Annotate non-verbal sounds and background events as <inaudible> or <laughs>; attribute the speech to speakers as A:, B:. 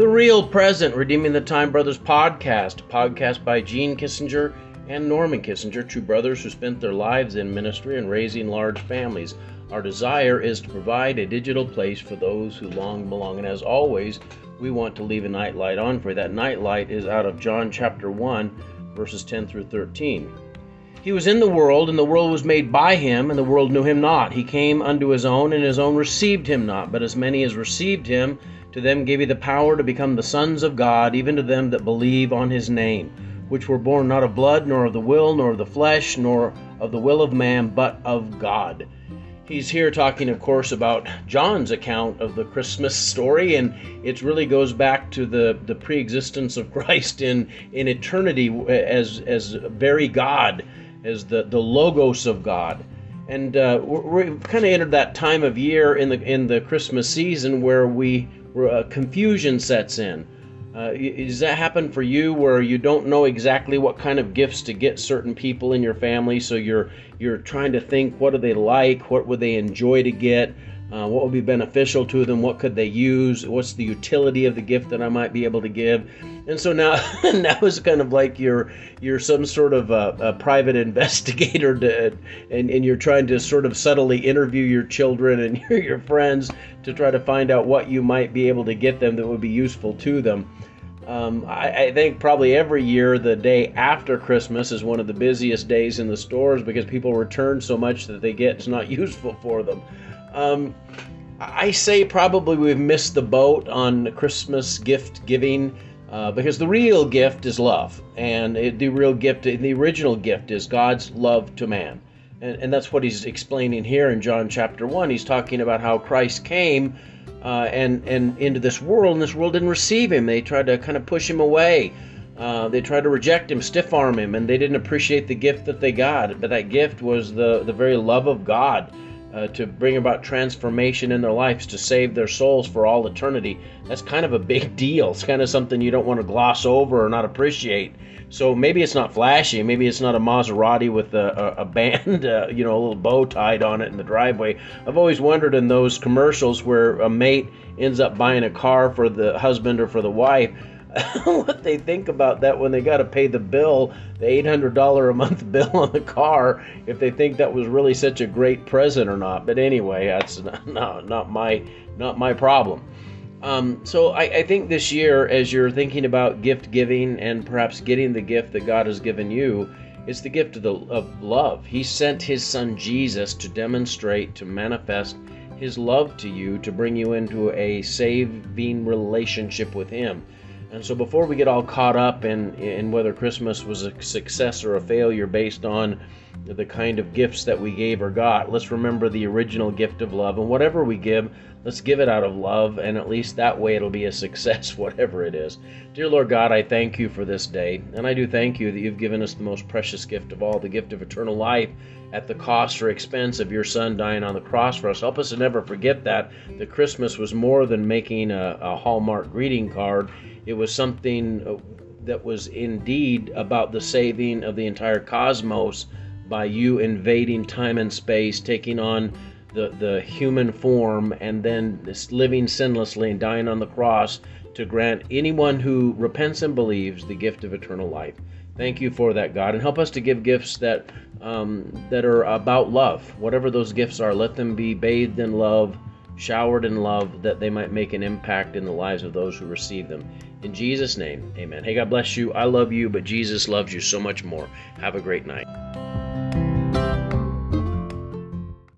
A: The Real Present, Redeeming the Time Brothers podcast, podcast by Gene Kissinger and Norman Kissinger, two brothers who spent their lives in ministry and raising large families. Our desire is to provide a digital place for those who long belong. And as always, we want to leave a night light on for you. That night light is out of John chapter 1, verses 10 through 13. He was in the world, and the world was made by him, and the world knew him not. He came unto his own, and his own received him not. But as many as received him, to them gave he the power to become the sons of God, even to them that believe on his name, which were born not of blood, nor of the will, nor of the flesh, nor of the will of man, but of God. He's here talking, of course, about John's account of the Christmas story, and it really goes back to the, the pre-existence of Christ in, in eternity as, as very God as the, the logos of God. And uh, we kind of entered that time of year in the in the Christmas season where we uh, confusion sets in. Uh, does that happen for you where you don't know exactly what kind of gifts to get certain people in your family? So you're you're trying to think what do they like, what would they enjoy to get, uh, what would be beneficial to them? What could they use? What's the utility of the gift that I might be able to give? And so now, <laughs> now it's kind of like you're you're some sort of a, a private <laughs> investigator, to, and and you're trying to sort of subtly interview your children and <laughs> your, your friends to try to find out what you might be able to get them that would be useful to them. Um, I, I, think probably every year the day after Christmas is one of the busiest days in the stores because people return so much that they get it's not useful for them. Um, I say probably we've missed the boat on Christmas gift giving uh, because the real gift is love, and it, the real gift, the original gift, is God's love to man, and, and that's what he's explaining here in John chapter one. He's talking about how Christ came uh, and and into this world, and this world didn't receive him. They tried to kind of push him away. Uh, they tried to reject him, stiff arm him, and they didn't appreciate the gift that they got. But that gift was the the very love of God uh, to bring about transformation in their lives, to save their souls for all eternity. That's kind of a big <laughs> deal. It's kind of something you don't want to gloss over or not appreciate. So maybe it's not flashy. Maybe it's not a Maserati with a, a, a band, <laughs> uh, you know, a little bow tied on it in the driveway. I've always wondered in those commercials where a mate ends up buying a car for the husband or for the wife <laughs> what they think about that when they got to pay the bill, the $800 a month <laughs> bill on the car, if they think that was really such a great present or not. But anyway, that's <laughs> not, not, my not my problem. Um, so I, I, think this year, as you're thinking about gift giving and perhaps getting the gift that God has given you, it's the gift of, the, of love. He sent His Son Jesus to demonstrate, to manifest His love to you, to bring you into a saving relationship with Him. And so before we get all caught up in, in whether Christmas was a success or a failure based on the kind of gifts that we gave or got, let's remember the original gift of love. And whatever we give, let's give it out of love. And at least that way it'll be a success, <laughs> whatever it is. Dear Lord God, I thank you for this day. And I do thank you that you've given us the most precious gift of all, the gift of eternal life at the cost or expense of your son dying on the cross for us. Help us to never forget that, that Christmas was more than making a, a Hallmark greeting card. It was something uh, that was indeed about the saving of the entire cosmos by you invading time and space, taking on the, the human form, and then living sinlessly and dying on the cross to grant anyone who repents and believes the gift of eternal life. Thank you for that, God, and help us to give gifts that um, that are about love. Whatever those gifts are, let them be bathed in love, showered in love, that they might make an impact in the lives of those who receive them. In Jesus' name, amen. Hey, God bless you. I love you, but Jesus loves you so much more. Have a great night.